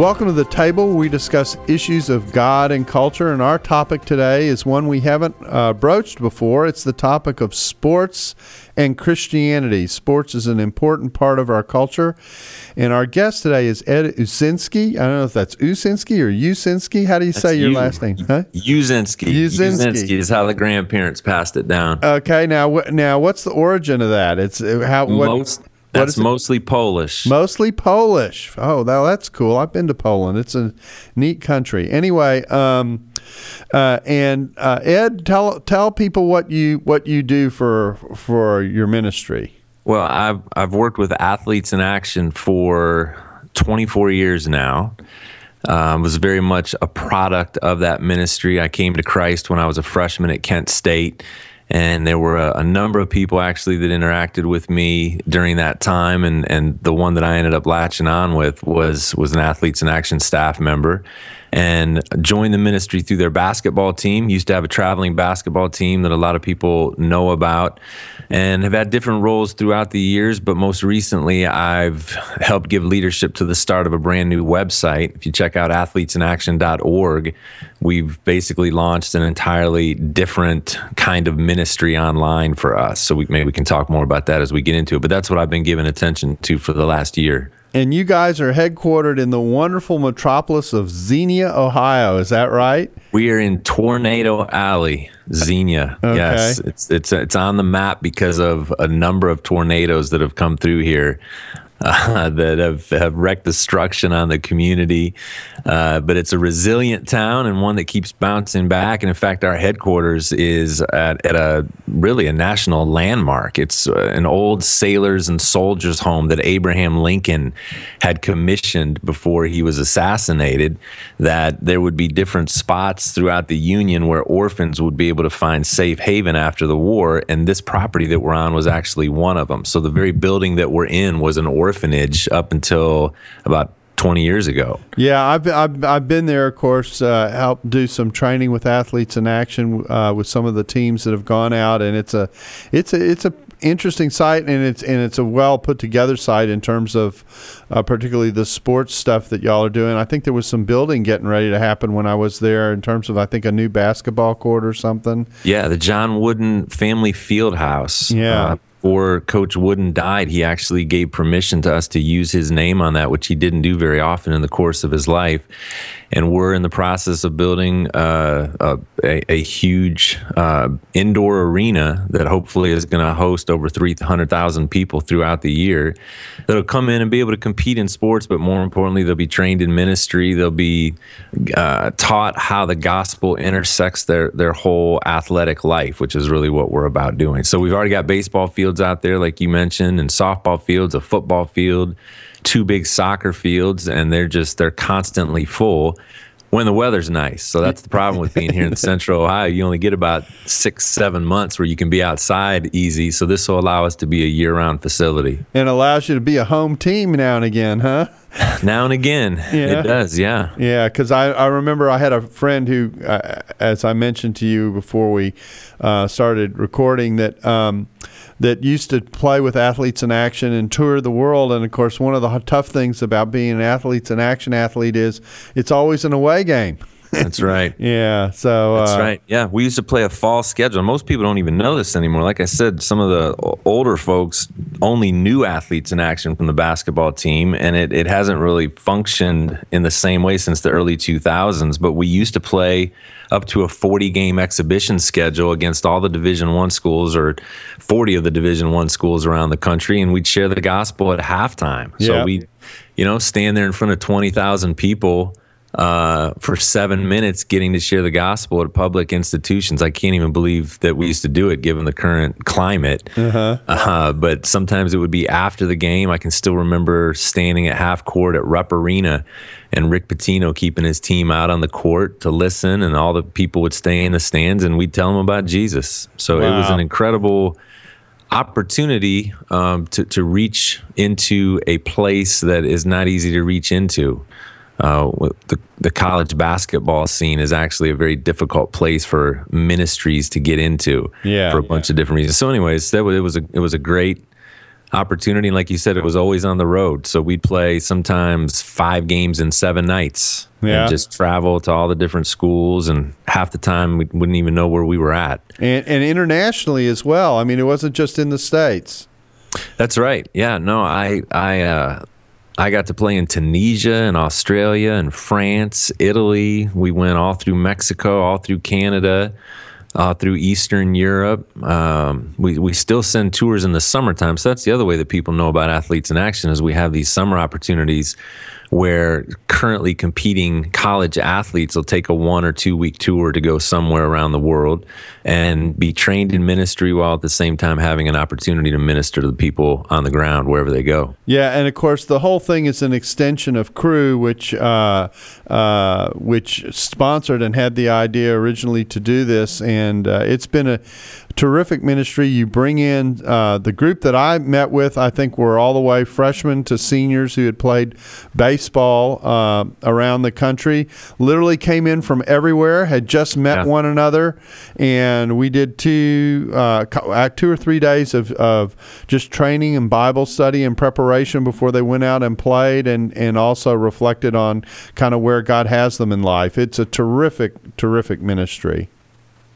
Welcome to the table. We discuss issues of God and culture, and our topic today is one we haven't uh, broached before. It's the topic of sports and Christianity. Sports is an important part of our culture, and our guest today is Ed Uszynski. I don't know if that's Usinski or Usinski. How do you That's say your you. last name? Huh? Uzinski. Uzinski. Uzinski is how the grandparents passed it down. Okay, now now what's the origin of that? It's uh, how what, Most, that's is it? mostly Polish. Mostly Polish. Oh, now that's cool. I've been to Poland. It's a neat country. Anyway, um, uh, and uh, Ed, tell tell people what you what you do for for your ministry. well, I've I've worked with athletes in action for 24 years now. Um, was very much a product of that ministry. I came to Christ when I was a freshman at Kent State, and there were a, a number of people actually that interacted with me during that time. And and the one that I ended up latching on with was was an athletes in action staff member, and joined the ministry through their basketball team. Used to have a traveling basketball team that a lot of people know about, and have had different roles throughout the years. But most recently, I've helped give leadership to the start of a brand new website. If you check out athletesinaction.org, we've basically launched an entirely different kind of ministry online for us. So we, maybe we can talk more about that as we get into it. But that's what I've been giving attention to for the last year. And you guys are headquartered in the wonderful metropolis of Xenia, Ohio. Is that right? We are in Tornado Alley, Xenia. Okay. Yes, it's it's it's on the map because of a number of tornadoes that have come through here. Uh, that have, have wrecked destruction on the community. Uh, but it's a resilient town and one that keeps bouncing back. And in fact, our headquarters is at, at a really a national landmark. It's uh, an old sailors and soldiers home that Abraham Lincoln had commissioned before he was assassinated. That there would be different spots throughout the Union where orphans would be able to find safe haven after the war. And this property that we're on was actually one of them. So the very building that we're in was an orphanage up until about 20 years ago. Yeah, I've, I've, I've been there, of course, uh, helped do some training with athletes in action uh, with some of the teams that have gone out, and it's a it's a it's a interesting site, and it's and it's a well put together site in terms of uh, particularly the sports stuff that y'all are doing. I think there was some building getting ready to happen when I was there in terms of I think a new basketball court or something. Yeah, the John Wooden Family Field House. Yeah. Before Coach Wooden died, he actually gave permission to us to use his name on that, which he didn't do very often in the course of his life. And we're in the process of building uh, a, a, huge uh, indoor arena that hopefully is going to host over 300,000 people throughout the year that'll come in and be able to compete in sports, but more importantly, they'll be trained in ministry. They'll be uh, taught how the gospel intersects their, their whole athletic life, which is really what we're about doing. So we've already got baseball fields out there, like you mentioned, and softball fields, a football field, two big soccer fields, and they're just, they're constantly full when the weather's nice. So that's the problem with being here in central Ohio. You only get about six, seven months where you can be outside easy. So this will allow us to be a year round facility. And allows you to be a home team now and again, huh? Now and again, Yeah. it does. Yeah. Yeah, because I, I remember I had a friend who, uh, as I mentioned to you before we uh, started recording, that um, that used to play with athletes in action and tour the world. And of course, one of the tough things about being an athletes in action athlete is it's always an away game. That's right. Yeah, so That's uh, right. Yeah, we used to play a fall schedule. Most people don't even know this anymore. Like I said, some of the older folks only knew athletes in action from the basketball team, and it, it hasn't really functioned in the same way since the early 2000s. But we used to play up to a 40 game exhibition schedule against all the Division One schools or 40 of the Division One schools around the country, and we'd share the gospel at halftime. Yeah. So we, you know, stand there in front of 20,000 people uh, for seven minutes getting to share the gospel at public institutions. I can't even believe that we used to do it given the current climate. Uh-huh. but sometimes it would be after the game. I can still remember standing at half court at Rupp Arena and Rick Pitino keeping his team out on the court to listen, and all the people would stay in the stands and we'd tell them about Jesus. So it was an incredible opportunity um, to, to reach into a place that is not easy to reach into. uh, the the college basketball scene is actually a very difficult place for ministries to get into yeah, for a bunch yeah. of different reasons. So, anyways, that was, it was a it was a great opportunity. And like you said, it was always on the road. So we'd play sometimes five games in seven nights Yeah. and just travel to all the different schools. And half the time we wouldn't even know where we were at. and, and internationally as well. I mean, it wasn't just in the states. That's right. Yeah. No, I I uh, I got to play in Tunisia and Australia and France, Italy. We went all through Mexico, all through Canada, uh, through Eastern Europe. Um, we we still send tours in the summertime. So that's the other way that people know about athletes in action is we have these summer opportunities where currently competing college athletes will take a one or two week tour to go somewhere around the world and be trained in ministry while at the same time having an opportunity to minister to the people on the ground wherever they go. Yeah, and of course the whole thing is an extension of Cru, which uh, uh, which sponsored and had the idea originally to do this, and uh, it's been a terrific ministry. You bring in uh, the group that I met with. I think were all the way freshmen to seniors who had played baseball uh, around the country. Literally came in from everywhere, had just met Yeah. one another, and we did two uh, uh, two or three days of, of just training and Bible study and preparation before they went out and played, and and also reflected on kind of where God has them in life. It's a terrific, terrific ministry.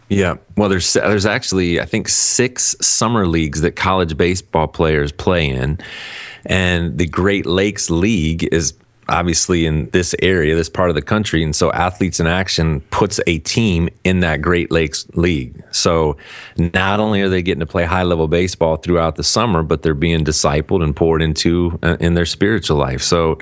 Yeah. Well, there's there's actually I think six summer leagues that college baseball players play in, and the Great Lakes League is obviously in this area, this part of the country, and so Athletes in Action puts a team in that Great Lakes League. So not only are they getting to play high level baseball throughout the summer, but they're being discipled and poured into uh, in their spiritual life. So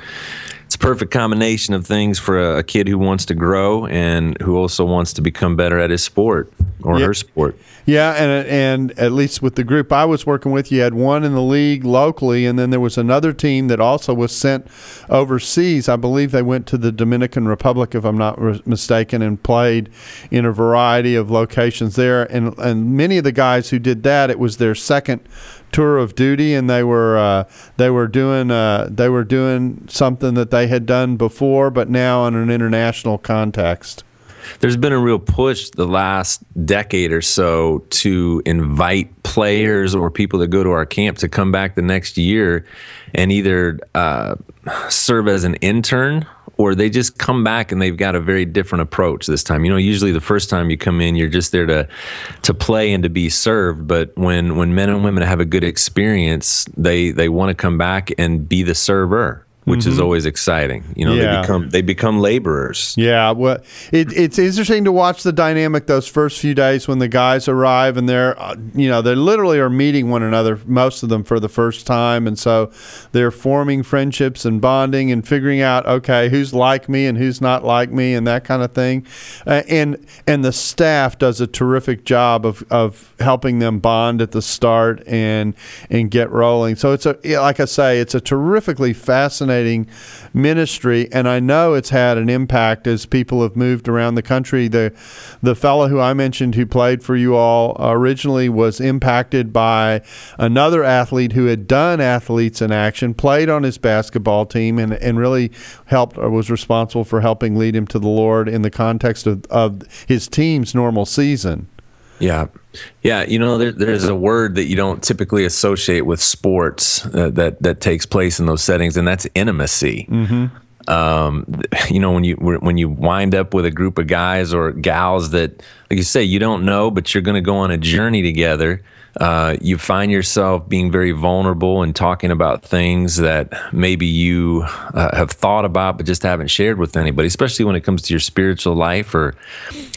it's a perfect combination of things for a, a kid who wants to grow and who also wants to become better at his sport or Yeah. her sport. Yeah, and and at least with the group I was working with, you had one in the league locally, and then there was another team that also was sent overseas. I believe they went to the Dominican Republic, if I'm not re- mistaken, and played in a variety of locations there. And and many of the guys who did that, it was their second tour of duty, and they were uh, they were doing uh, they were doing something that they had done before, but now in an international context. There's been a real push the last decade or so to invite players or people that go to our camp to come back the next year and either uh, serve as an intern or they just come back and they've got a very different approach this time. You know, usually the first time you come in, you're just there to to play and to be served. But when when men and women have a good experience, they they want to come back and be the server, which is always exciting. You know, Yeah. they become they become laborers. Yeah, well, it, it's interesting to watch the dynamic those first few days when the guys arrive and they're, uh, you know, they literally are meeting one another, most of them for the first time, and so they're forming friendships and bonding and figuring out, okay, who's like me and who's not like me and that kind of thing, uh, and and the staff does a terrific job of of helping them bond at the start and and get rolling. So it's a like I say, it's a terrifically fascinating ministry, and I know it's had an impact as people have moved around the country. The the fellow who I mentioned who played for you all originally was impacted by another athlete who had done athletes in action, played on his basketball team, and, and really helped or was responsible for helping lead him to the Lord in the context of, of his team's normal season. Yeah. Yeah. You know, there, there's a word that you don't typically associate with sports uh, that, that takes place in those settings, and that's intimacy. Um, you know, when you when you wind up with a group of guys or gals that, like you say, you don't know, but you're going to go on a journey together. Uh, you find yourself being very vulnerable and talking about things that maybe you uh, have thought about but just haven't shared with anybody, especially when it comes to your spiritual life or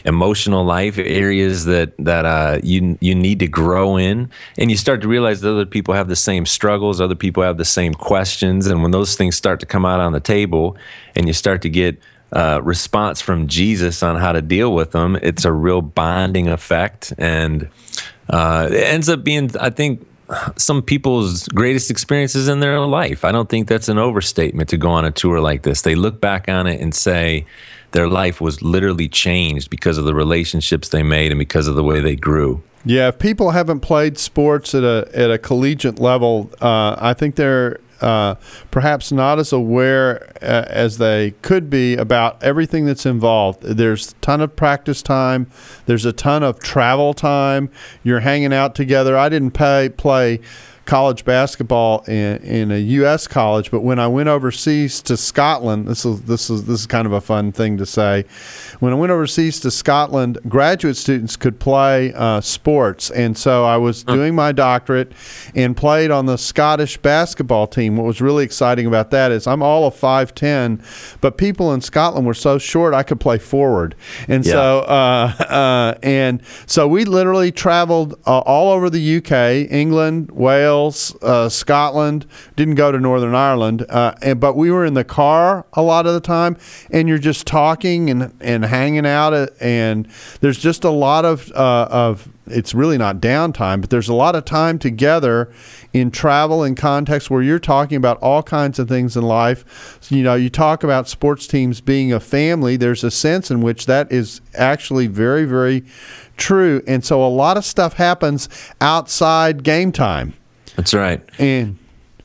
emotional life areas that that uh, you you need to grow in, and you start to realize that other people have the same struggles, other people have the same questions, and when those things start to come out on the table, and you start to get uh, response from Jesus on how to deal with them, it's a real bonding effect, and uh, it ends up being, I think. Some people's greatest experiences in their life. I don't think that's an overstatement to go on a tour like this. They look back on it and say, their life was literally changed because of the relationships they made and because of the way they grew. Yeah, if people haven't played sports at a at a collegiate level, uh, I think they're uh, perhaps not as aware uh, as they could be about everything that's involved. There's a ton of practice time. There's a ton of travel time. You're hanging out together. I didn't pay, play college basketball in, in a U.S. college, but when I went overseas to Scotland, this is this is this is kind of a fun thing to say. When I went overseas to Scotland, graduate students could play uh, sports, and so I was doing my doctorate and played on the Scottish basketball team. What was really exciting about that is I'm all of five ten, but people in Scotland were so short I could play forward, and yeah. so uh, uh, and so we literally traveled uh, all over the UK, England, Wales. Wales, uh, Scotland. Didn't go to Northern Ireland, uh, and, but we were in the car a lot of the time, and you're just talking and and hanging out, uh, and there's just a lot of uh, of it's really not downtime, but there's a lot of time together in travel and context where you're talking about all kinds of things in life. So, you know, you talk about sports teams being a family. There's a sense in which that is actually very, very true. And so a lot of stuff happens outside game time. That's right. And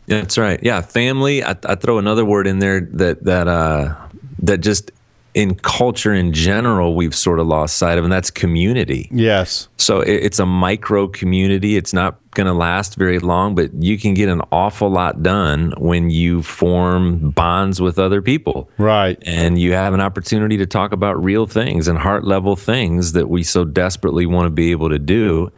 that's right. Yeah, family. I, I throw another word in there that that uh, that just in culture in general we've sort of lost sight of, and that's community. Yes. So it, it's a micro community. It's not going to last very long, but you can get an awful lot done when you form bonds with other people. Right. And you have an opportunity to talk about real things and heart level things that we so desperately want to be able to do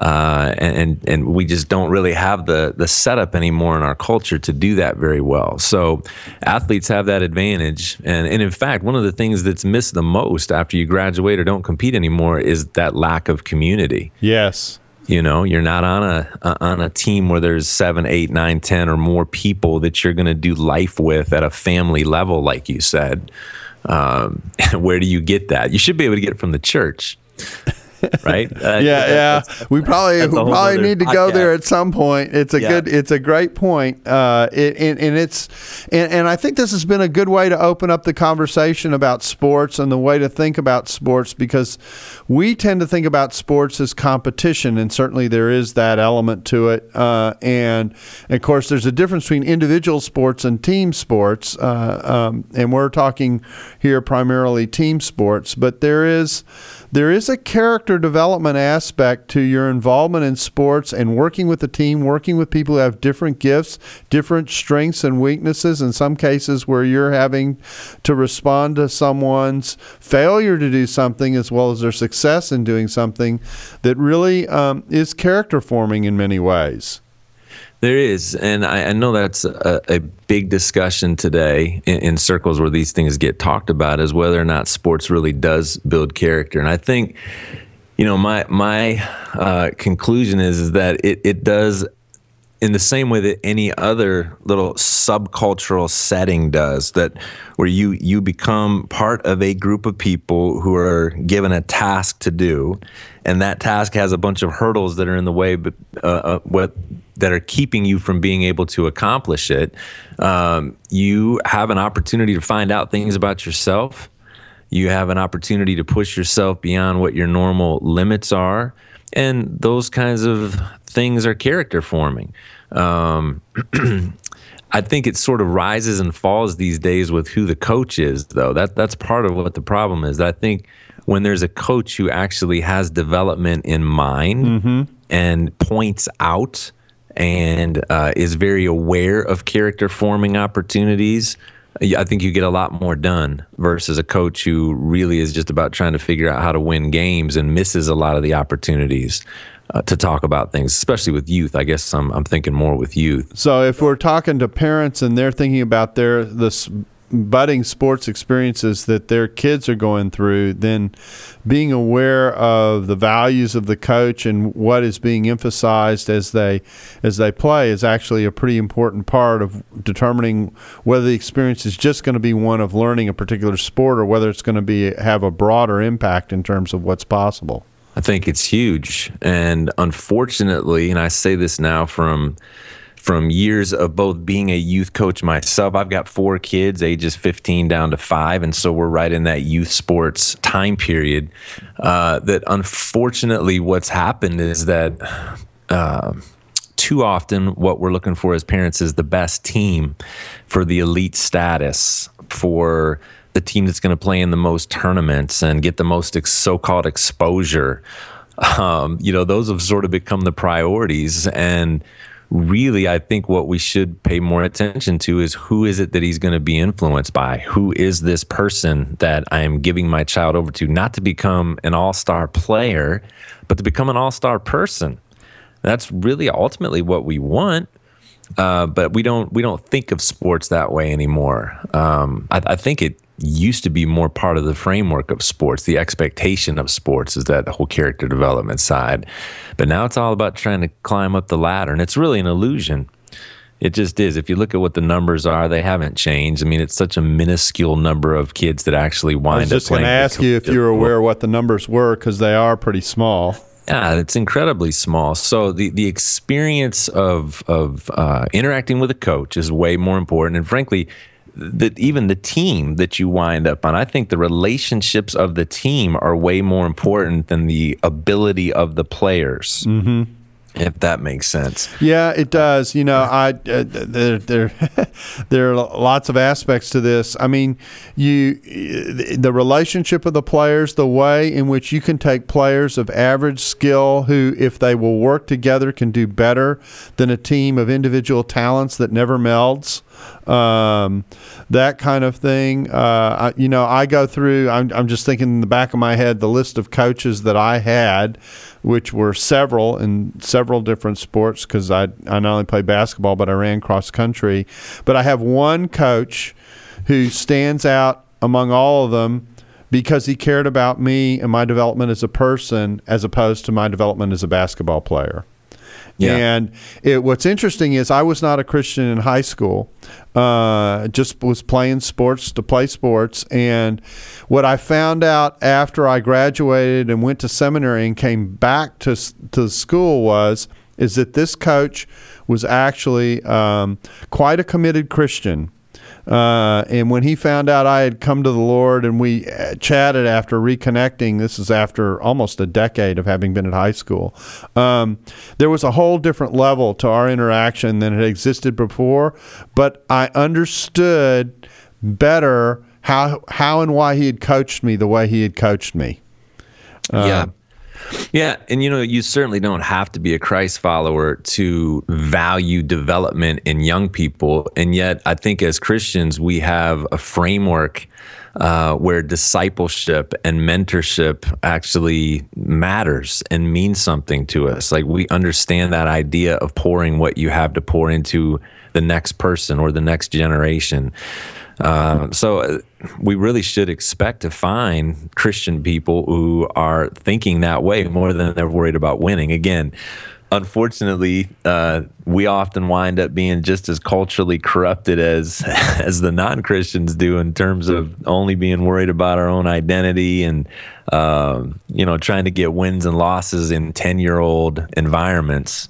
uh, and and we just don't really have the the setup anymore in our culture to do that very well. So athletes have that advantage, and and in fact, one of the things that's missed the most after you graduate or don't compete anymore is that lack of community. Yes. You know, you're not on a on a team where there's seven, eight, nine, ten, or more people that you're going to do life with at a family level, like you said. Um, where do you get that? You should be able to get it from the church. right? Uh, yeah, yeah. we probably we probably need to go there at some point. It's a yeah. good, it's a great point. Uh, it, and, and, it's, and, and I think this has been a good way to open up the conversation about sports and the way to think about sports because we tend to think about sports as competition, and certainly there is that element to it. Uh, and, and, of course, there's a difference between individual sports and team sports, uh, um, and we're talking here primarily team sports, but there is there is a character development aspect to your involvement in sports and working with the team, working with people who have different gifts, different strengths and weaknesses. In some cases, where you're having to respond to someone's failure to do something as well as their success in doing something that really um, is character forming in many ways. There is, and I, I know that's a, a, big discussion today in, in, circles where these things get talked about, is whether or not sports really does build character. And I think, you know, my my uh, conclusion is, is that it it does in the same way that any other little subcultural setting does that where you you become part of a group of people who are given a task to do and that task has a bunch of hurdles that are in the way but uh, uh, what that are keeping you from being able to accomplish it, um, you have an opportunity to find out things about yourself. You have an opportunity to push yourself beyond what your normal limits are. And those kinds of things are character forming. Um, I think it sort of rises and falls these days with who the coach is, though. That that's part of what the problem is. I think when there's a coach who actually has development in mind mm-hmm. and points out and uh, is very aware of character forming opportunities, I think you get a lot more done versus a coach who really is just about trying to figure out how to win games and misses a lot of the opportunities. Uh, to talk about things, especially with youth. I guess I'm, I'm thinking more with youth. So if we're talking to parents and they're thinking about their the budding sports experiences that their kids are going through, then being aware of the values of the coach and what is being emphasized as they as they play is actually a pretty important part of determining whether the experience is just going to be one of learning a particular sport or whether it's going to be have a broader impact in terms of what's possible. I think it's huge, and unfortunately, and I say this now from from years of both being a youth coach myself. I've got four kids, ages 15 down to five. And so we're right in that youth sports time period. Uh, that unfortunately, what's happened is that. Uh, too often what we're looking for as parents is the best team for the elite status, for the team that's going to play in the most tournaments and get the most ex- so-called exposure. Um, you know, those have sort of become the priorities and really i think what we should pay more attention to is who is it that he's going to be influenced by? Who is this person that i am giving my child over to? Not to become an all-star player but to become an all-star person. That's really ultimately what we want uh, but we don't we don't think of sports that way anymore. Um, I, I think it used to be more part of the framework of sports. The expectation of sports is that the whole character development side. But now it's all about trying to climb up the ladder. And it's really an illusion. It just is. If you look at what the numbers are, they haven't changed. I mean, it's such a minuscule number of kids that actually wind up. I was just going to ask you if you were aware what the numbers were because they are pretty small. Yeah, it's incredibly small. So the, the experience of of uh, interacting with a coach is way more important. And frankly, that even the team that you wind up on. I think the relationships of the team are way more important than the ability of the players. Mm-hmm. If that makes sense. Yeah, it does. You know, I uh, there there there are lots of aspects to this. I mean, you the relationship of the players, the way in which you can take players of average skill who, if they will work together, can do better than a team of individual talents that never melds um, that kind of thing. Uh, I, you know, I go through. I'm, I'm just thinking in the back of my head the list of coaches that I had, which were several in several different sports because I I not only played basketball but I ran cross country. But I have one coach who stands out among all of them because he cared about me and my development as a person as opposed to my development as a basketball player. Yeah. And it, what's interesting is I was not a Christian in high school. Uh, just was playing sports to play sports. And what I found out after I graduated and went to seminary and came back to to school was is that this coach was actually um, quite a committed Christian. Uh, and when he found out I had come to the Lord and we uh, chatted after reconnecting, this is after almost a decade of having been at high school, um, there was a whole different level to our interaction than had existed before. But I understood better how, how and why he had coached me the way he had coached me. yeah. Yeah, and you know, you certainly don't have to be a Christ follower to value development in young people. And yet, I think as Christians, we have a framework uh, where discipleship and mentorship actually matters and means something to us. Like we understand that idea of pouring what you have to pour into the next person or the next generation. Uh, so uh, we really should expect to find Christian people who are thinking that way more than they're worried about winning. Again, unfortunately, uh, we often wind up being just as culturally corrupted as as the non Christians do in terms of only being worried about our own identity and um, you know trying to get wins and losses in ten year old environments.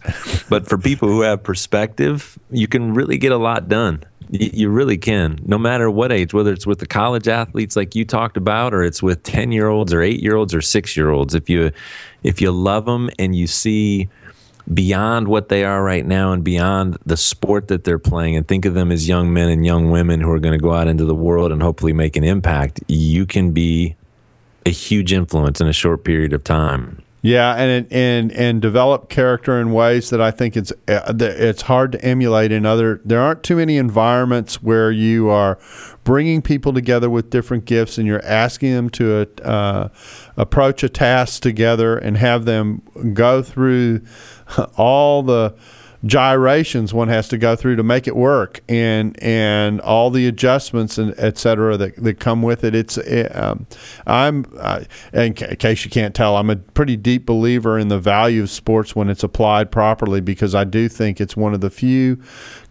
But for people who have perspective, you can really get a lot done. You really can, no matter what age, whether it's with the college athletes like you talked about, or it's with ten year olds or eight year olds or six year olds. If you if you love them and you see beyond what they are right now and beyond the sport that they're playing and think of them as young men and young women who are going to go out into the world and hopefully make an impact, you can be a huge influence in a short period of time. Yeah, and and and develop character in ways that I think it's uh, it's hard to emulate in other. There aren't too many environments where you are bringing people together with different gifts and you're asking them to uh, approach a task together and have them go through all the gyrations one has to go through to make it work. And and all the adjustments and et cetera that, that come with it. It's it, um, I'm uh, in case you can't tell I'm a pretty deep believer in the value of sports when it's applied properly because I do think it's one of the few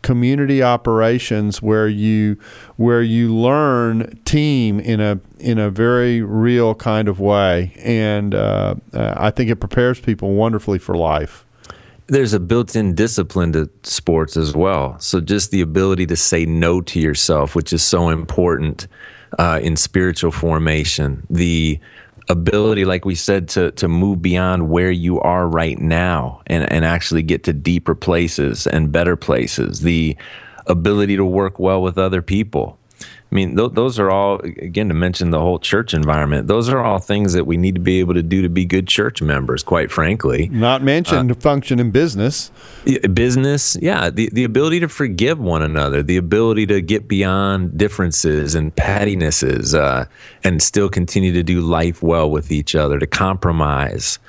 community operations where you where you learn team in a in a very real kind of way. And uh, uh I think it prepares people wonderfully for life there's a built-in discipline to sports as well. So just the ability to say no to yourself, which is so important uh, in spiritual formation. The ability, like we said, to to move beyond where you are right now and, and actually get to deeper places and better places. The ability to work well with other people. I mean, th- those are all, again, to mention the whole church environment, those are all things that we need to be able to do to be good church members, quite frankly. Not mentioned uh, function in business. Business, yeah. The, the ability to forgive one another, the ability to get beyond differences and pettinesses uh, and still continue to do life well with each other, to compromise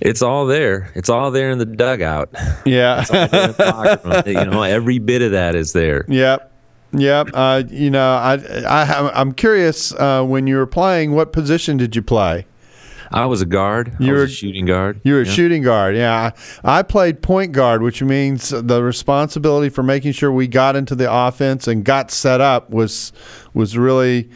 it's all there. It's all there in the dugout. Yeah. you know, every bit of that is there. Yep. Yep. Uh, you know, I, I, I'm curious. Uh, when you were playing, what position did you play? I was a guard. You were a shooting guard. You were yeah. a shooting guard. Yeah, I, played point guard, which means the responsibility for making sure we got into the offense and got set up was was really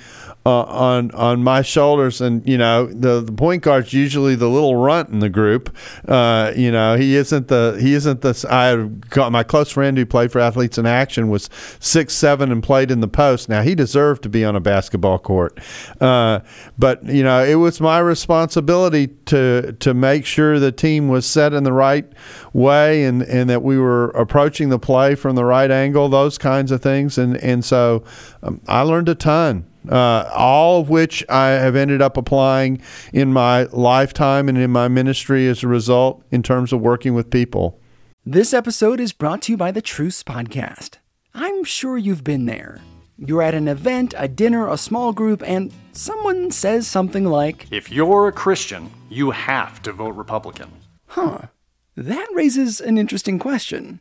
uh, on on my shoulders, and you know the, the point guard's usually the little runt in the group. Uh, you know he isn't the he isn't the. I got my close friend who played for Athletes in Action was six seven and played in the post. Now he deserved to be on a basketball court, uh, but you know it was my responsibility to to make sure the team was set in the right way and and that we were approaching the play from the right angle. Those kinds of things, and and so um, I learned a ton uh, all of which I have ended up applying in my lifetime and in my ministry as a result in terms of working with people. This episode is brought to you by the Truce Podcast. I'm sure you've been there. You're at an event, a dinner, a small group, and someone says something like, If you're a Christian, you have to vote Republican. Huh. That raises an interesting question.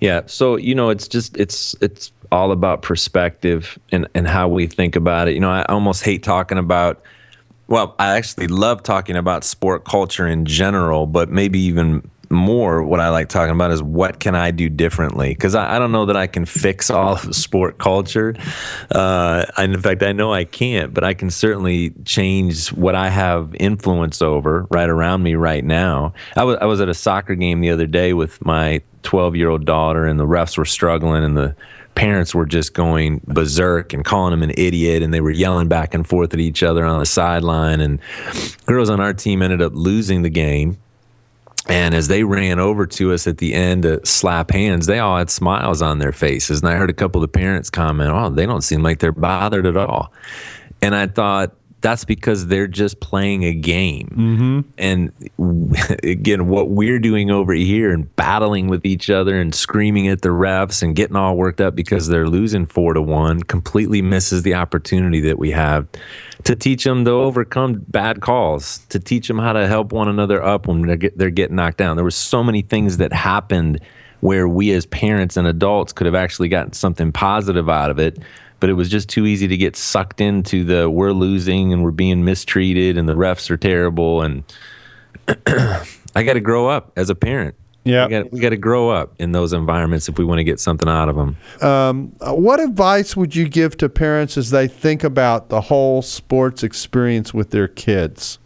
Yeah, so you know, it's just it's it's all about perspective and, and how we think about it. You know, I almost hate talking about, well, I actually love talking about sport culture in general, but maybe even more what I like talking about is what can I do differently? Because I, I, don't know that I can fix all of sport culture. Uh, and in fact, I know I can't, but I can certainly change what I have influence over right around me right now. I was, I was at a soccer game the other day with my 12 year old daughter, and the refs were struggling, and the parents were just going berserk and calling him an idiot and they were yelling back and forth at each other on the sideline and girls on our team ended up losing the game and as they ran over to us at the end to slap hands, they all had smiles on their faces. And I heard a couple of the parents comment, Oh, they don't seem like they're bothered at all. And I thought, that's because they're just playing a game. Mm-hmm. And again, what we're doing over here and battling with each other and screaming at the refs and getting all worked up because they're losing four to one completely misses the opportunity that we have to teach them to overcome bad calls, to teach them how to help one another up when they're, get, they're getting knocked down. There were so many things that happened where we as parents and adults could have actually gotten something positive out of it but it was just too easy to get sucked into the we're losing and we're being mistreated and the refs are terrible and I got to grow up as a parent. Yeah, we got to grow up in those environments if we want to get something out of them. Um, what advice would you give to parents as they think about the whole sports experience with their kids?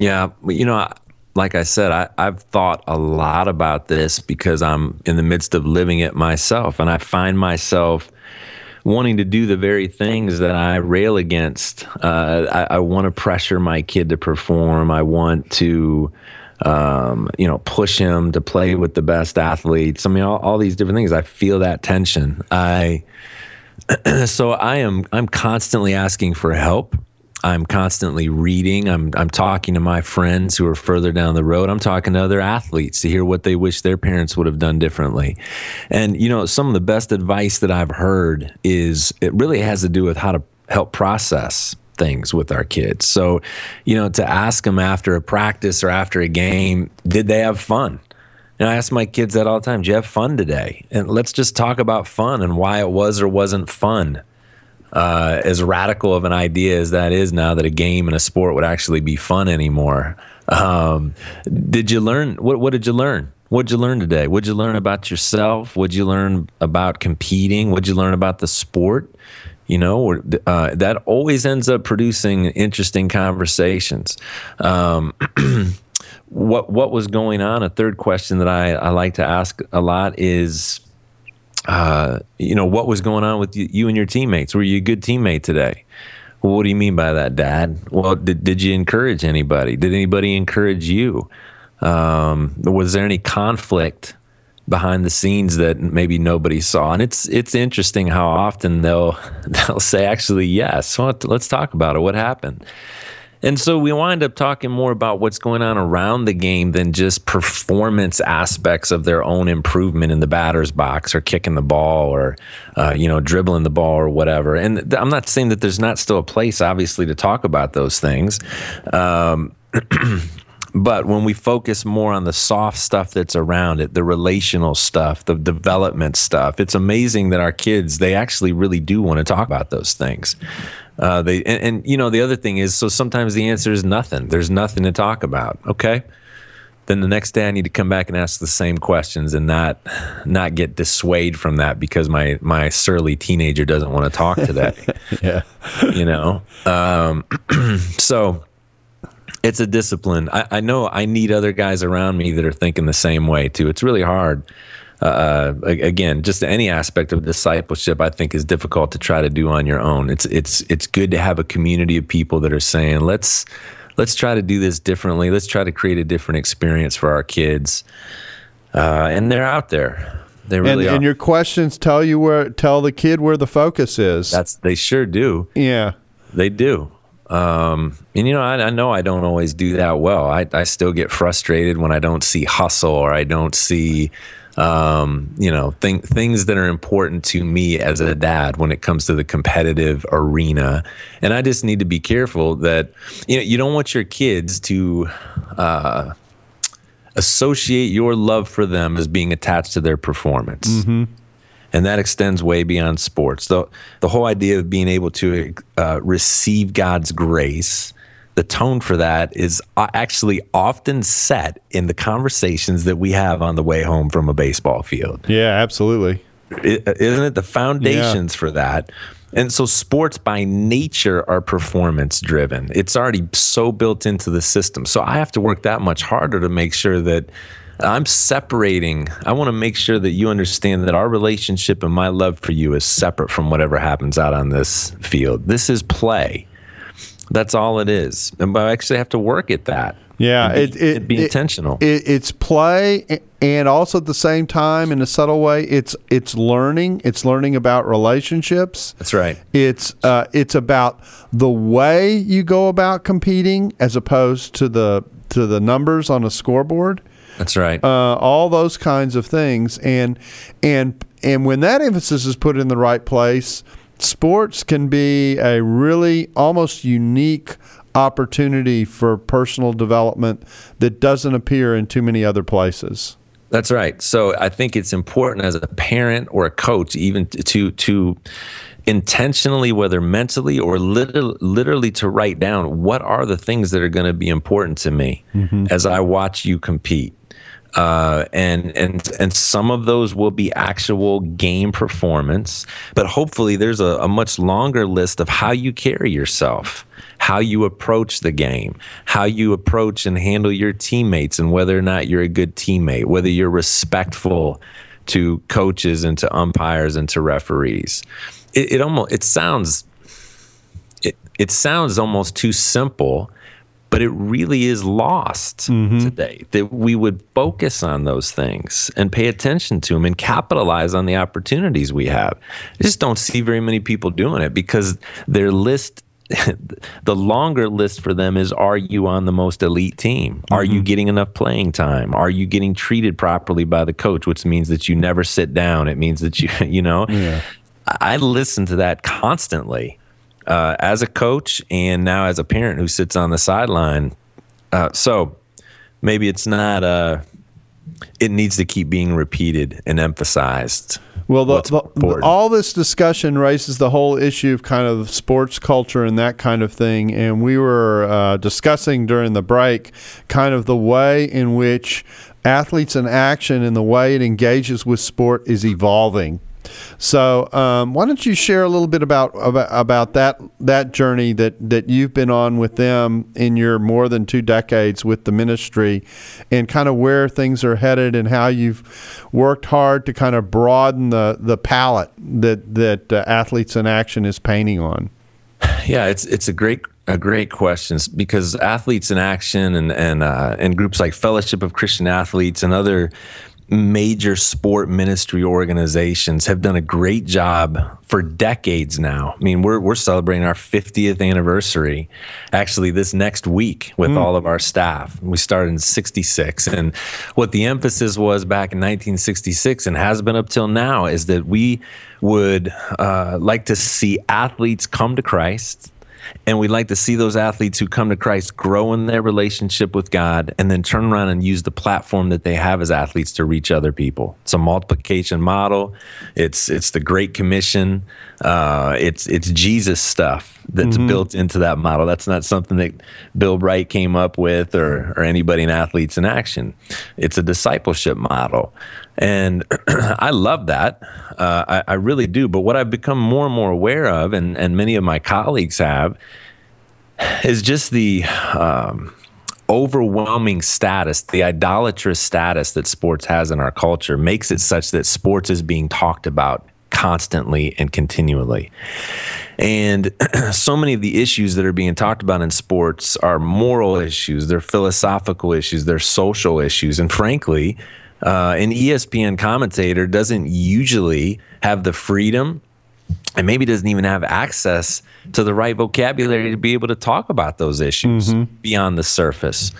Yeah, you know, like I said, I, I've thought a lot about this because I'm in the midst of living it myself, and I find myself wanting to do the very things that I rail against. Uh, I, I want to pressure my kid to perform. I want to, um, you know, push him to play with the best athletes. I mean, all, all these different things. I feel that tension. I so I am I'm constantly asking for help. I'm constantly reading. I'm I'm talking to my friends who are further down the road. I'm talking to other athletes to hear what they wish their parents would have done differently. And you know, some of the best advice that I've heard is it really has to do with how to help process things with our kids. So, you know, to ask them after a practice or after a game, did they have fun? And I ask my kids that all the time. Do you have fun today? And let's just talk about fun and why it was or wasn't fun. Uh, as radical of an idea as that is now that a game and a sport would actually be fun anymore. Um, did you learn? What, what did you learn? What'd you learn today? What'd you learn about yourself? What'd you learn about competing? What'd you learn about the sport? You know, uh, that always ends up producing interesting conversations. Um, what what was going on? A third question that I, I like to ask a lot is, uh, you know, what was going on with you, and your teammates? Were you a good teammate today? Well, what do you mean by that, Dad? Well, did, did you encourage anybody? Did anybody encourage you? Um, was there any conflict behind the scenes that maybe nobody saw? And it's it's interesting how often they'll they'll say, actually, yes. Well, let's talk about it. What happened? And so we wind up talking more about what's going on around the game than just performance aspects of their own improvement in the batter's box or kicking the ball or, uh, you know, dribbling the ball or whatever. And th- I'm not saying that there's not still a place, obviously, to talk about those things. Um, but when we focus more on the soft stuff that's around it, the relational stuff, the development stuff, it's amazing that our kids, they actually really do want to talk about those things. Uh, they and, and, you know the other thing is so sometimes the answer is nothing. There's nothing to talk about. Okay, then the next day I need to come back and ask the same questions and not not get dissuaded from that because my my surly teenager doesn't want to talk today. yeah, you know. Um, so it's a discipline. I, I know I need other guys around me that are thinking the same way too. It's really hard uh, again, just any aspect of discipleship, I think is difficult to try to do on your own. It's it's it's good to have a community of people that are saying, let's let's try to do this differently. Let's try to create a different experience for our kids, uh, and they're out there. They really and, are. and your questions tell you where tell the kid where the focus is. That's they sure do. Yeah, they do. Um, and you know, I, I, know I don't always do that well. I, I still get frustrated when I don't see hustle or I don't see um, you know, th- things that are important to me as a dad when it comes to the competitive arena. And I just need to be careful that, you know, you don't want your kids to, uh, associate your love for them as being attached to their performance. Mm-hmm. And that extends way beyond sports. The, the whole idea of being able to uh, receive God's grace the tone for that is uh, actually often set in the conversations that we have on the way home from a baseball field. Yeah, absolutely. is not it the foundations yeah. for that? And so sports by nature are performance driven. It's already so built into the system. So I have to work that much harder to make sure that I'm separating. I want to make sure that you understand that our relationship and my love for you is separate from whatever happens out on this field. This is play. That's all it is. And but I actually have to work at that. Yeah, it, it, it be it, intentional. It, it's play, and also at the same time, in a subtle way, it's it's learning. It's learning about relationships. That's right. It's uh, it's about the way you go about competing, as opposed to the to the numbers on a scoreboard. That's right. Uh, all those kinds of things, and and and when that emphasis is put in the right place, sports can be a really almost unique opportunity for personal development that doesn't appear in too many other places. That's right. So I think it's important as a parent or a coach, even to to intentionally, whether mentally or literally, literally to write down what are the things that are going to be important to me mm-hmm. as I watch you compete. Uh, and and and some of those will be actual game performance, but hopefully there's a, a much longer list of how you carry yourself, how you approach the game, how you approach and handle your teammates, and whether or not you're a good teammate, whether you're respectful to coaches and to umpires and to referees. It, it almost it sounds it, it sounds almost too simple but it really is lost mm-hmm. today that we would focus on those things and pay attention to them and capitalize on the opportunities we have. I just don't see very many people doing it because their list the longer list for them is are you on the most elite team? Are mm-hmm. you getting enough playing time? Are you getting treated properly by the coach, which means that you never sit down? It means that you, you know, yeah. I listen to that constantly uh, as a coach and now as a parent who sits on the sideline. Uh, so maybe it's not. Uh, it needs to keep being repeated and emphasized. Well, the, the, all this discussion raises the whole issue of kind of sports culture and that kind of thing. And we were uh, discussing during the break kind of the way in which athletes in action and the way it engages with sport is evolving. So, um, why don't you share a little bit about, about about that that journey that that you've been on with them in your more than two decades with the ministry, and kind of where things are headed and how you've worked hard to kind of broaden the the palette that that uh, athletes in action is painting on. Yeah, it's it's a great a great question because athletes in action and and uh, and groups like Fellowship of Christian Athletes and other major sport ministry organizations have done a great job for decades now. I mean, we're we're celebrating our 50th anniversary actually this next week with mm. all of our staff. We started in 66 and what the emphasis was back in 1966 and has been up till now is that we would uh, like to see athletes come to Christ and we'd like to see those athletes who come to Christ grow in their relationship with God and then turn around and use the platform that they have as athletes to reach other people. It's a multiplication model. It's it's the Great Commission. Uh, it's it's Jesus stuff that's mm-hmm. built into that model. That's not something that Bill Bright came up with or or anybody in Athletes in Action. It's a discipleship model. And I love that. Uh, I, I, really do. But what I've become more and more aware of, and, and many of my colleagues have, is just the um, overwhelming status, the idolatrous status that sports has in our culture makes it such that sports is being talked about constantly and continually. And so many of the issues that are being talked about in sports are moral issues, they're philosophical issues, they're social issues. And frankly, uh, an ESPN commentator doesn't usually have the freedom and maybe doesn't even have access to the right vocabulary to be able to talk about those issues mm-hmm. beyond the surface.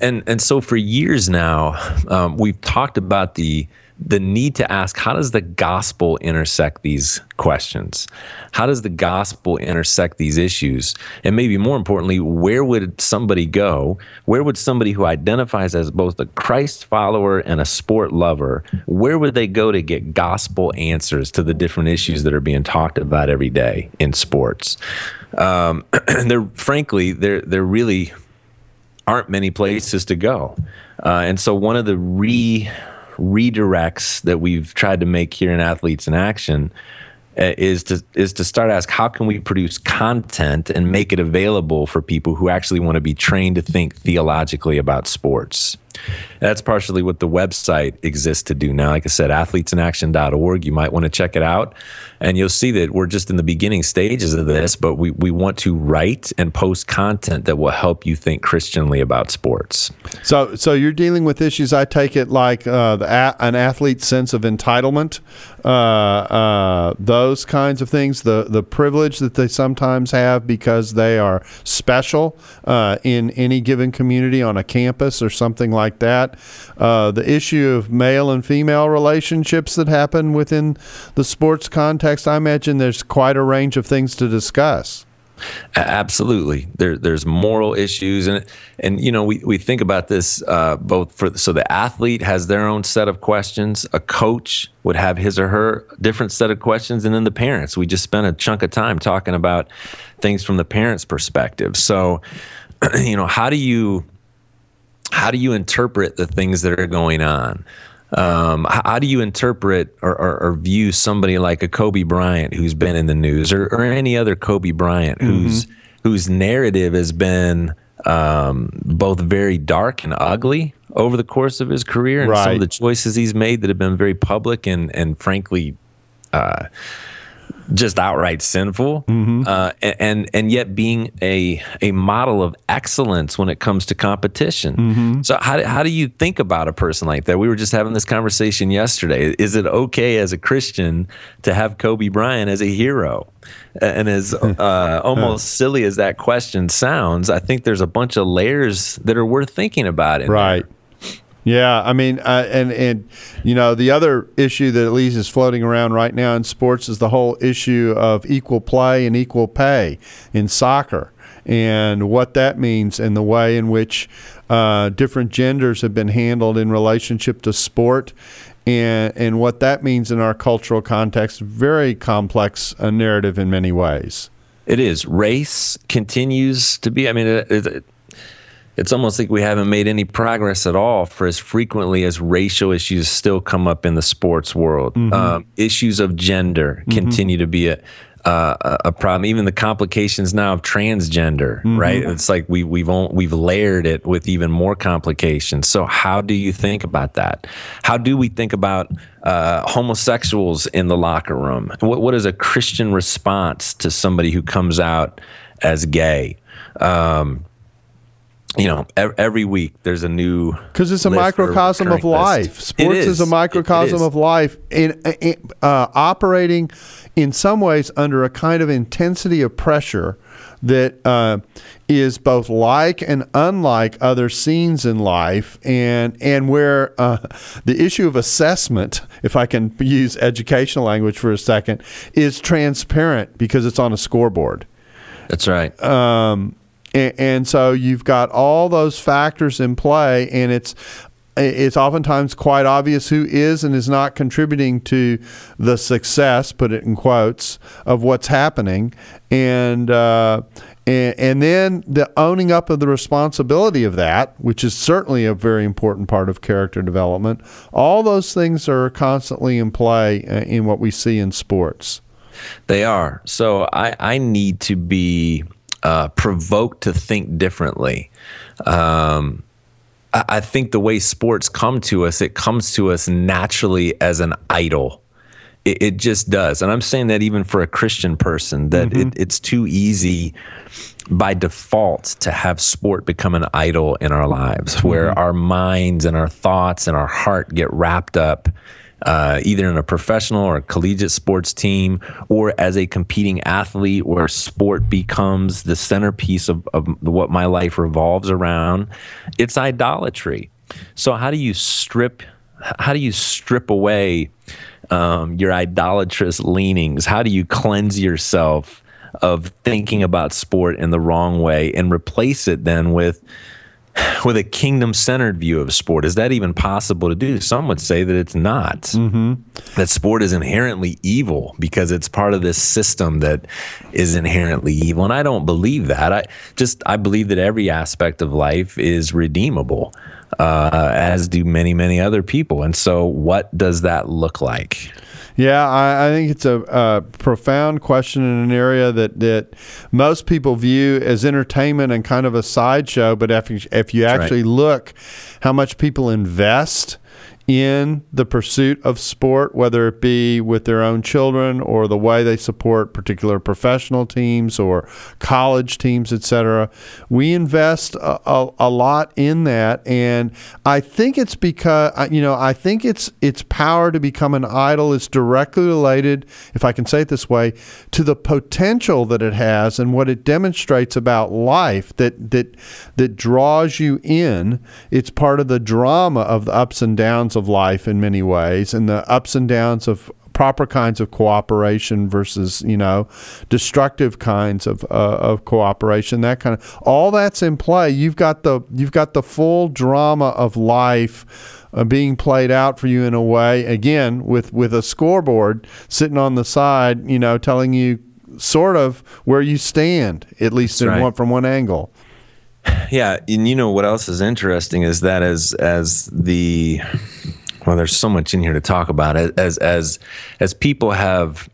And and so for years now, um, we've talked about the the need to ask how does the gospel intersect these questions? How does the gospel intersect these issues? And maybe more importantly, where would somebody go? Where would somebody who identifies as both a Christ follower and a sport lover, where would they go to get gospel answers to the different issues that are being talked about every day in sports? Um, and there, frankly, there, there really aren't many places to go. Uh, and so one of the re redirects that we've tried to make here in Athletes in Action uh, is to is to start ask how can we produce content and make it available for people who actually want to be trained to think theologically about sports. That's partially what the website exists to do now. Like I said, athletesinaction.org. You might want to check it out. And you'll see that we're just in the beginning stages of this, but we, we want to write and post content that will help you think Christianly about sports. So, so you're dealing with issues, I take it, like uh, the, an athlete's sense of entitlement, uh, uh, those kinds of things, the, the privilege that they sometimes have because they are special uh, in any given community on a campus or something like like that. Uh, the issue of male and female relationships that happen within the sports context, I imagine there's quite a range of things to discuss. Absolutely, there, there's moral issues, and and you know we, we think about this uh, both for so the athlete has their own set of questions, a coach would have his or her different set of questions, and then the parents. We just spent a chunk of time talking about things from the parents' perspective. So, you know, how do you how do you interpret the things that are going on? Um, how do you interpret or, or, or, view somebody like a Kobe Bryant who's been in the news, or, or any other Kobe Bryant mm-hmm. whose whose narrative has been um, both very dark and ugly over the course of his career, and right. some of the choices he's made that have been very public and and frankly. Uh, just outright sinful, mm-hmm. uh, and and yet being a a model of excellence when it comes to competition. Mm-hmm. So how how do you think about a person like that? We were just having this conversation yesterday. Is it okay as a Christian to have Kobe Bryant as a hero? And as uh, almost silly as that question sounds, I think there's a bunch of layers that are worth thinking about. right. Yeah, I mean, uh, and and you know the other issue that at least is floating around right now in sports is the whole issue of equal play and equal pay in soccer, and what that means, and the way in which uh, different genders have been handled in relationship to sport, and and what that means in our cultural context. Very complex uh, narrative in many ways. It is. Race continues to be. I mean, it, it, it's almost like we haven't made any progress at all for as frequently as racial issues still come up in the sports world. Mm-hmm. Um, issues of gender mm-hmm. continue to be a, uh, a problem. Even the complications now of transgender, mm-hmm. right? It's like we, we've we've layered it with even more complications. So how do you think about that? How do we think about uh, homosexuals in the locker room? What what is a Christian response to somebody who comes out as gay? Um, you know, every week there's a new because it's a microcosm of life. List. Sports is. is. a microcosm is. of life, in, in uh, operating in some ways under a kind of intensity of pressure that uh, is both like and unlike other scenes in life, and and where uh, the issue of assessment, if I can use educational language for a second, is transparent because it's on a scoreboard. That's right. Um, and, and so you've got all those factors in play, and it's it's oftentimes quite obvious who is and is not contributing to the success, put it in quotes, of what's happening, and uh, and, and then the owning up of the responsibility of that, which is certainly a very important part of character development. All those things are constantly in play uh, in what we see in sports. They are. So I I need to be uh, provoked to think differently. Um, I, I think the way sports come to us, it comes to us naturally as an idol. It, it just does. And I'm saying that even for a Christian person, that mm-hmm. it, it's too easy by default to have sport become an idol in our lives, mm-hmm. where our minds and our thoughts and our heart get wrapped up uh, either in a professional or collegiate sports team or as a competing athlete where sport becomes the centerpiece of, of what my life revolves around, it's idolatry. So how do you strip how do you strip away um, your idolatrous leanings? How do you cleanse yourself of thinking about sport in the wrong way and replace it then with with a kingdom centered view of sport. Is that even possible to do? Some would say that it's not. Mm-hmm. That sport is inherently evil because it's part of this system that is inherently evil. And I don't believe that. I just, I believe that every aspect of life is redeemable, uh, as do many, many other people. And so, what does that look like? Yeah, I, I think it's a, a, profound question in an area that, that most people view as entertainment and kind of a sideshow. But if you, if you actually right. look how much people invest in the pursuit of sport, whether it be with their own children or the way they support particular professional teams or college teams, etc. We invest a, a, a, lot in that, and I think it's because you know I think its its power to become an idol is directly related, if I can say it this way, to the potential that it has and what it demonstrates about life that that that draws you in. It's part of the drama of the ups and downs downs of life in many ways and the ups and downs of proper kinds of cooperation versus you know destructive kinds of uh, of cooperation that kind of all that's in play you've got the you've got the full drama of life uh, being played out for you in a way again with with a scoreboard sitting on the side you know telling you sort of where you stand at least in right. one, from one angle yeah, and you know what else is interesting is that as as the well, there's so much in here to talk about. As as as people have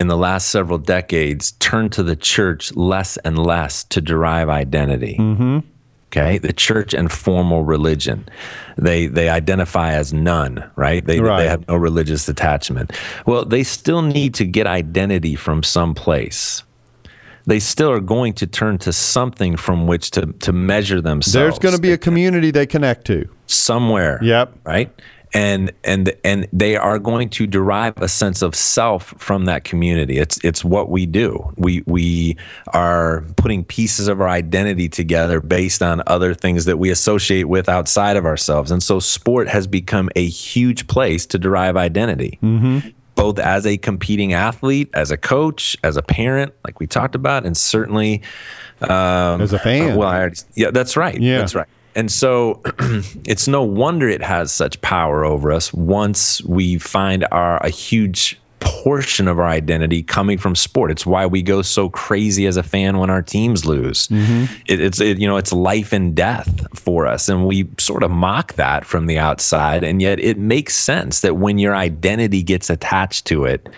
in the last several decades turned to the church less and less to derive identity. Mm-hmm. Okay, the church and formal religion, they they identify as none, right? They right. they have no religious attachment. Well, they still need to get identity from some place they still are going to turn to something from which to, to measure themselves. There's going to be a community they connect to somewhere. Yep. Right. and and and they are going to derive a sense of self from that community it's it's what we do we we are putting pieces of our identity together based on other things that we associate with outside of ourselves and so sport has become a huge place to derive identity mm-hmm. Both as a competing athlete as a coach as a parent like we talked about and certainly um, as a fan. well I already, yeah that's right yeah. that's right. And so it's no wonder it has such power over us once we find our a huge portion of our identity coming from sport. It's why we go so crazy as a fan when our teams lose. Mm-hmm. It, it's it, you know it's life and death for us, and we sort of mock that from the outside, and yet it makes sense that when your identity gets attached to it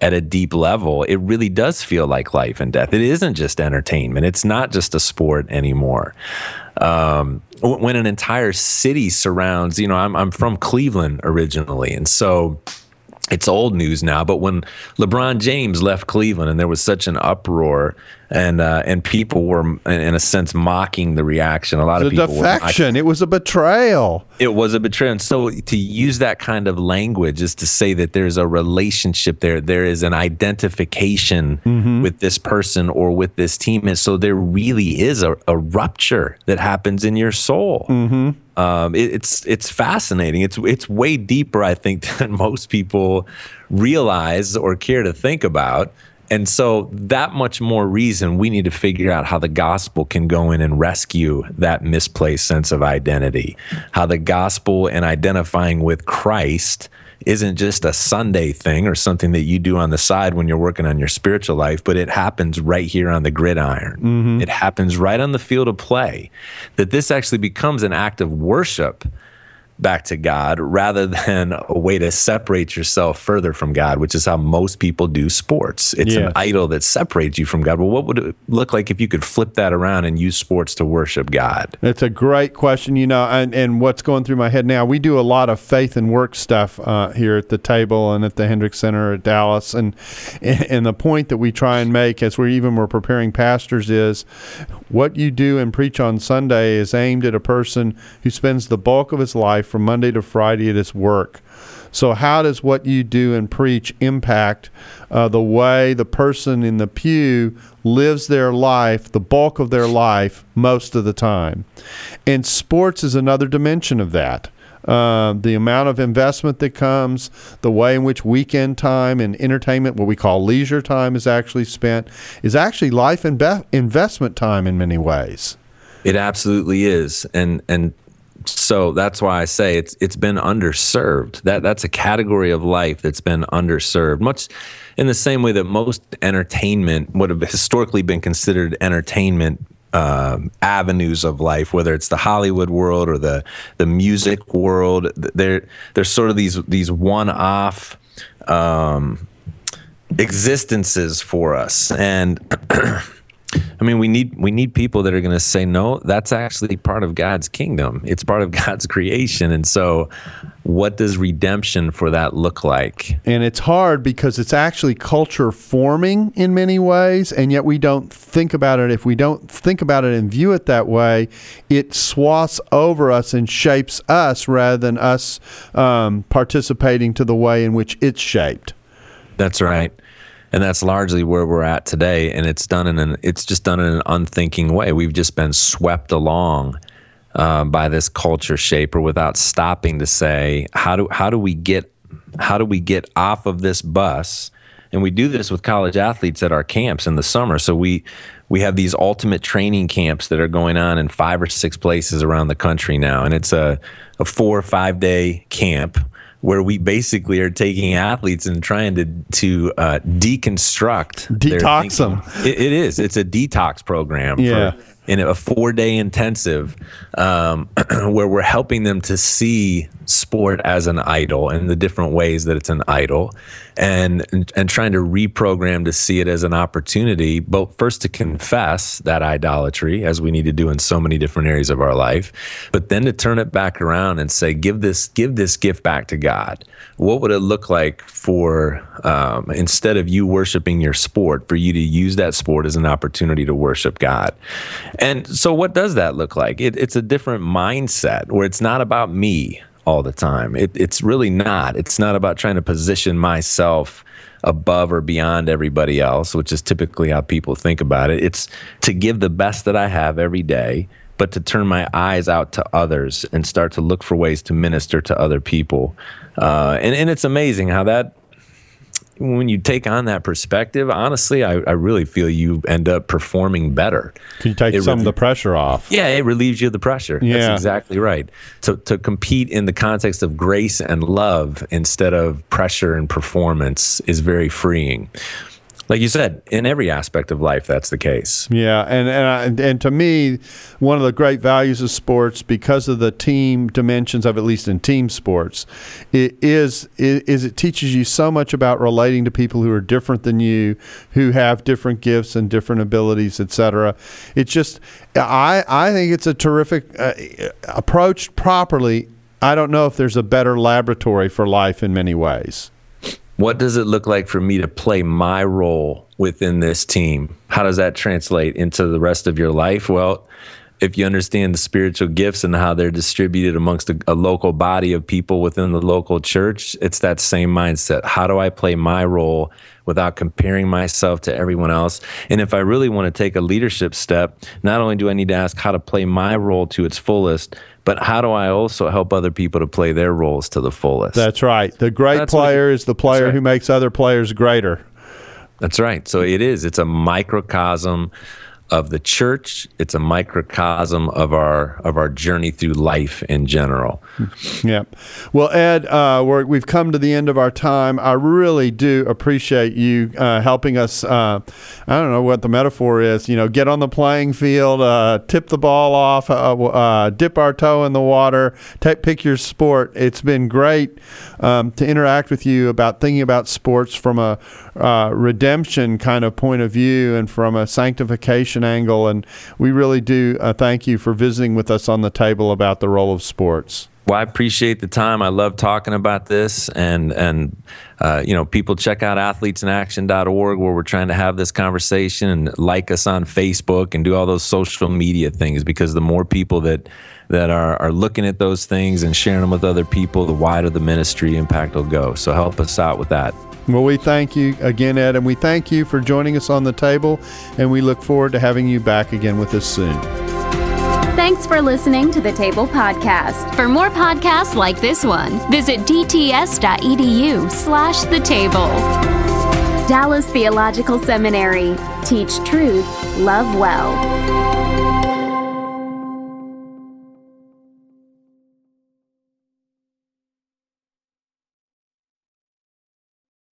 at a deep level, it really does feel like life and death. It isn't just entertainment. It's not just a sport anymore. Um, when an entire city surrounds, you know, I'm, I'm from Cleveland originally. And so it's old news now, but when LeBron James left Cleveland and there was such an uproar and uh, and people were in a sense mocking the reaction. A lot of people defection. Were, it was a betrayal. It was a betrayal. And so to use that kind of language is to say that there's a relationship there. There is an identification mm-hmm. with this person or with this team, and so there really is a, a rupture that happens in your soul. Mm-hmm. Um, it, it's it's fascinating. It's it's way deeper, I think, than most people realize or care to think about. And so, that much more reason we need to figure out how the gospel can go in and rescue that misplaced sense of identity. How the gospel and identifying with Christ isn't just a Sunday thing or something that you do on the side when you're working on your spiritual life, but it happens right here on the gridiron. Mm-hmm. It happens right on the field of play. That this actually becomes an act of worship back to God rather than a way to separate yourself further from God, which is how most people do sports. It's yeah. an idol that separates you from God. Well, what would it look like if you could flip that around and use sports to worship God? It's a great question, you know, and, and what's going through my head now, we do a lot of faith and work stuff uh, here at the table and at the Hendricks Center at Dallas. And, and the point that we try and make as we're even were preparing pastors is what you do and preach on Sunday is aimed at a person who spends the bulk of his life from Monday to Friday at his work. So, how does what you do and preach impact uh, the way the person in the pew lives their life, the bulk of their life, most of the time? And sports is another dimension of that. Uh, the amount of investment that comes, the way in which weekend time and entertainment, what we call leisure time, is actually spent, is actually life and investment time in many ways. It absolutely is, and and so that's why I say it's it's been underserved. That that's a category of life that's been underserved. Much in the same way that most entertainment would have historically been considered entertainment um, avenues of life, whether it's the Hollywood world or the the music world. There there's sort of these these one off um, existences for us and. I mean, we need we need people that are going to say no. That's actually part of God's kingdom. It's part of God's creation, and so, what does redemption for that look like? And it's hard because it's actually culture forming in many ways, and yet we don't think about it. If we don't think about it and view it that way, it swaths over us and shapes us rather than us um, participating to the way in which it's shaped. That's right and that's largely where we're at today. And it's done in an it's just done in an unthinking way. We've just been swept along uh, by this culture shaper without stopping to say how do how do we get how do we get off of this bus? And we do this with college athletes at our camps in the summer. So we we have these ultimate training camps that are going on in five or six places around the country now. And it's a, a four or five day camp where we basically are taking athletes and trying to to uh, deconstruct, detox them. It, it is. It's a detox program. Yeah. For, in a four day intensive um, where we're helping them to see sport as an idol and the different ways that it's an idol and, and, and trying to reprogram to see it as an opportunity but first to confess that idolatry as we need to do in so many different areas of our life but then to turn it back around and say give this give this gift back to god. What would it look like for um, instead of you worshiping your sport for you to use that sport as an opportunity to worship god and so what does that look like it, it's a different mindset where it's not about me all the time. It, it's really not. It's not about trying to position myself above or beyond everybody else, which is typically how people think about it. It's to give the best that I have every day, but to turn my eyes out to others and start to look for ways to minister to other people. Uh, and, and it's amazing how that when you take on that perspective, honestly, I, I really feel you end up performing better. Can you take It some of the pressure off? Yeah, it relieves you of the pressure. Yeah. That's exactly right. So to compete in the context of grace and love instead of pressure and performance is very freeing. Like you said, in every aspect of life, that's the case. Yeah, and and I, and to me, one of the great values of sports, because of the team dimensions of at least in team sports, it is is it teaches you so much about relating to people who are different than you, who have different gifts and different abilities, etc. It's just I I think it's a terrific uh, approached properly. I don't know if there's a better laboratory for life in many ways. What does it look like for me to play my role within this team? How does that translate into the rest of your life? Well, if you understand the spiritual gifts and how they're distributed amongst a, a local body of people within the local church, it's that same mindset. How do I play my role without comparing myself to everyone else? And if I really want to take a leadership step, not only do I need to ask how to play my role to its fullest, but how do I also help other people to play their roles to the fullest? That's right. The great That's player is the player right. who makes other players greater. That's right. So it is. It's a microcosm of the church. It's a microcosm of our of our journey through life in general. Yeah. Well, Ed, uh, we're, we've come to the end of our time. I really do appreciate you uh, helping us. Uh, I don't know what the metaphor is. You know, get on the playing field, uh, tip the ball off, uh, uh, dip our toe in the water, ta pick your sport. It's been great um, to interact with you about thinking about sports from a uh, redemption kind of point of view and from a sanctification angle. And we really do uh, thank you for visiting with us on the table about the role of sports. Well, I appreciate the time. I love talking about this, and and uh, you know, people check out athletesinaction.org where we're trying to have this conversation, and like us on Facebook, and do all those social media things because the more people that that are are looking at those things and sharing them with other people, the wider the ministry impact will go. So help us out with that. Well, we thank you again, Ed, and we thank you for joining us on the table, and we look forward to having you back again with us soon. Thanks for listening to the Table Podcast. For more podcasts like this one, visit dts.edu slash the table. Dallas Theological Seminary. Teach truth, love well.